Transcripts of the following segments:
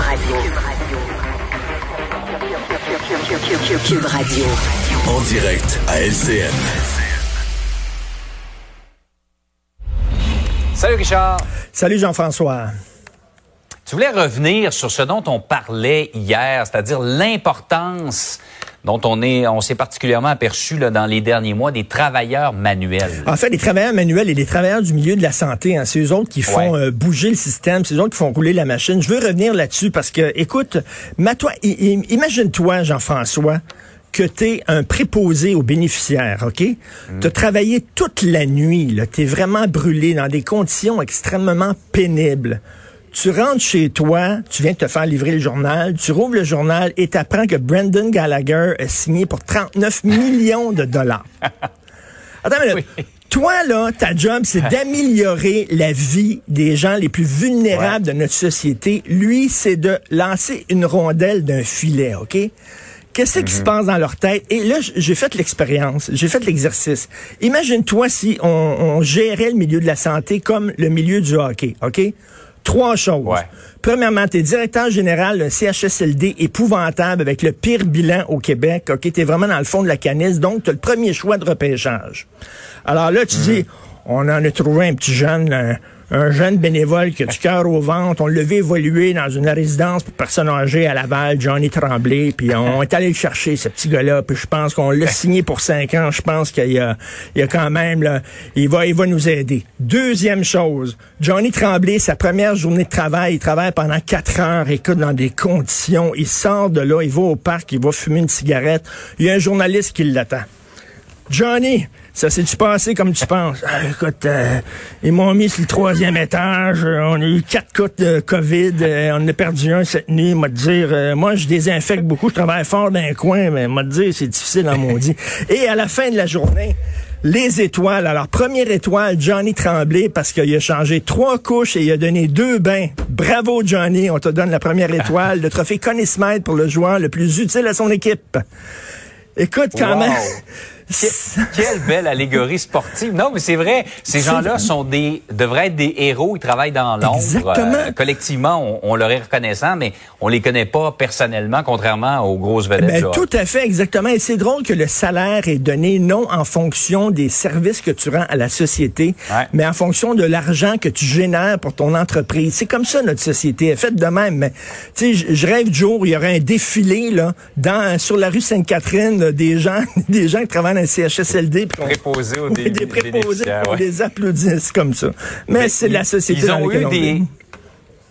Radio. Cube Radio. En direct à LCN. Salut Richard. Salut Jean-François. Tu voulais revenir sur ce dont on parlait hier, c'est-à-dire l'importance dont on est, on s'est particulièrement aperçu là, dans les derniers mois des travailleurs manuels. En fait, les travailleurs manuels et les travailleurs du milieu de la santé, hein, c'est eux autres qui font Ouais. euh, bouger le système, c'est eux autres qui font rouler la machine. Je veux revenir là-dessus parce que, écoute, imagine-toi, Jean-François, que tu es un préposé aux bénéficiaires, OK? Tu as travaillé toute la nuit, tu es vraiment brûlé dans des conditions extrêmement pénibles. Tu rentres chez toi, tu viens de te faire livrer le journal, tu rouvres le journal et tu apprends que Brendan Gallagher a signé pour 39 millions de dollars. Attends une minute. Oui. Toi, là, ta job, c'est d'améliorer la vie des gens les plus vulnérables de notre société. Lui, c'est de lancer une rondelle d'un filet, OK? Qu'est-ce qui se passe dans leur tête? Et là, j'ai fait l'expérience, j'ai fait l'exercice. Imagine-toi si on, on gérait le milieu de la santé comme le milieu du hockey, OK? Trois choses. Ouais. Premièrement, tu es directeur général d'un CHSLD épouvantable avec le pire bilan au Québec. OK, tu es vraiment dans le fond de la canisse, donc tu as le premier choix de repêchage. Alors là, tu dis, on en a trouvé un petit jeune, un, un jeune bénévole qui a du cœur au ventre. On l'a vu évoluer dans une résidence pour personnes âgées à Laval, Johnny Tremblay, puis on est allé le chercher, ce petit gars-là, puis je pense qu'on l'a signé pour cinq ans. Je pense qu'il y a, il y a quand même, là, il va, il va nous aider. Deuxième chose, Johnny Tremblay, sa première journée de travail, il travaille pendant quatre heures, écoute, dans des conditions. Il sort de là, il va au parc, il va fumer une cigarette. Il y a un journaliste qui l'attend. Johnny, ça s'est-tu passé comme tu penses? Ah, écoute, euh, ils m'ont mis sur le troisième étage. euh, on a eu quatre cas de COVID. euh, on en a perdu un cette nuit. M'a dire, euh, moi, je désinfecte beaucoup. Je travaille fort dans un coin, mais m'a dire, c'est difficile en maudit. Et à la fin de la journée, les étoiles. Alors, première étoile, Johnny Tremblay, parce qu'il a changé trois couches et il a donné deux bains. Bravo, Johnny. On te donne la première étoile. Le trophée Connie pour le joueur le plus utile à son équipe. Écoute, quand Wow. même. Que- Quelle belle allégorie sportive. Non, mais c'est vrai, ces gens-là sont des devraient être des héros, ils travaillent dans l'ombre. Exactement. Euh, collectivement, on, on leur est reconnaissant, mais on les connaît pas personnellement, contrairement aux grosses vedettes. Ben, tout à fait, exactement. Et c'est drôle que le salaire est donné non en fonction des services que tu rends à la société, Ouais. mais en fonction de l'argent que tu génères pour ton entreprise. C'est comme ça notre société est faite de même. Mais tu sais, je- rêve du jour où il y aurait un défilé là, dans sur la rue Sainte-Catherine, des gens, des gens qui travaillent le CHSLD, puis Préposés aux Oui, dé- des préposés, bénéficiaires, on ouais. les applaudisse comme ça. Mais, Mais c'est ils- la société ils dans ont eu on des.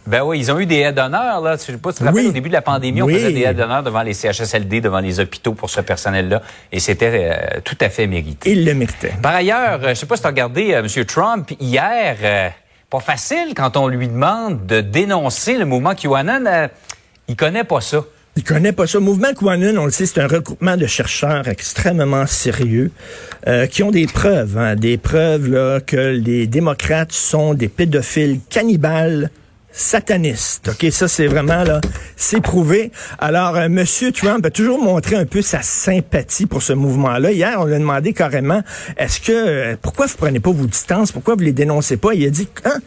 Ben oui, ils ont eu des aides d'honneur, là. Je sais pas si tu te rappelles, Oui. au début de la pandémie, on faisait des aides d'honneur devant les CHSLD, devant les hôpitaux pour ce personnel-là. Et c'était euh, tout à fait mérité. Il le méritait. Par ailleurs, euh, je sais pas si tu as regardé euh, M. Trump hier, euh, pas facile quand on lui demande de dénoncer le mouvement QAnon. il connaît pas ça. Il connaît pas ça. Mouvement Quanon, on le sait, c'est un regroupement de chercheurs extrêmement sérieux euh, qui ont des preuves, hein, des preuves là, que les démocrates sont des pédophiles cannibales satanistes. OK, ça c'est vraiment là, c'est prouvé. Alors euh, monsieur Trump a toujours montré un peu sa sympathie pour ce mouvement-là. Hier, on lui a demandé carrément est-ce que euh, pourquoi vous prenez pas vos distances? Pourquoi vous les dénoncez pas? Il a dit hein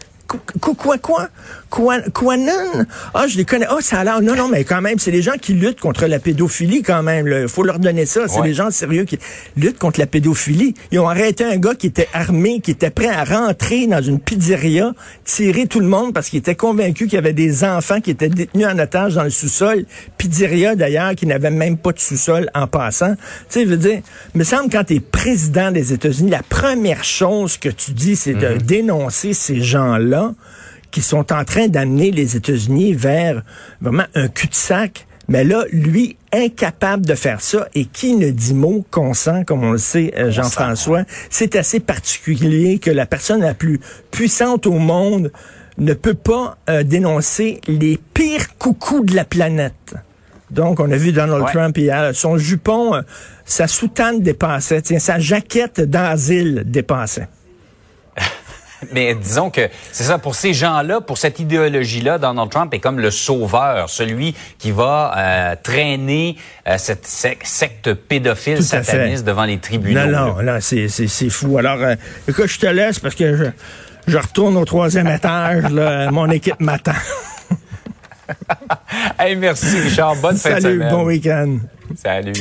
Quoi, quoi, quoi? Quoi, Quanon? Ah, je les connais. Ah, ça a l'air. Non, non, mais quand même, c'est des gens qui luttent contre la pédophilie, quand même. Il faut leur donner ça. C'est des gens sérieux qui luttent contre la pédophilie. Ils ont arrêté un gars qui était armé, qui était prêt à rentrer dans une pizzeria, tirer tout le monde parce qu'il était convaincu qu'il y avait des enfants qui étaient détenus en otage dans le sous-sol. Pizzeria, d'ailleurs, qui n'avait même pas de sous-sol en passant. Tu sais, je veux dire, il me semble quand tu es président des États-Unis, la première chose que tu dis, c'est de dénoncer ces gens-là qui sont en train d'amener les États-Unis vers vraiment un cul-de-sac. Mais là, lui, incapable de faire ça, et qui ne dit mot consent, comme on le sait, euh, Jean-François, c'est assez particulier que la personne la plus puissante au monde ne peut pas euh, dénoncer les pires coucous de la planète. Donc, on a vu Donald Ouais. Trump hier, son jupon, euh, sa soutane dépassait, tiens, sa jaquette d'asile dépassait. Mais disons que c'est ça, pour ces gens-là, pour cette idéologie-là, Donald Trump est comme le sauveur, celui qui va euh, traîner euh, cette sec- secte pédophile Tout à fait. sataniste devant les tribunaux. Non, non, non, c'est, c'est, c'est fou. Alors, euh, écoute, je te laisse parce que je, je retourne au troisième étage. Là, mon équipe m'attend. hey, merci, Richard. Bonne fin de Salut, semaine. bon week-end. Salut.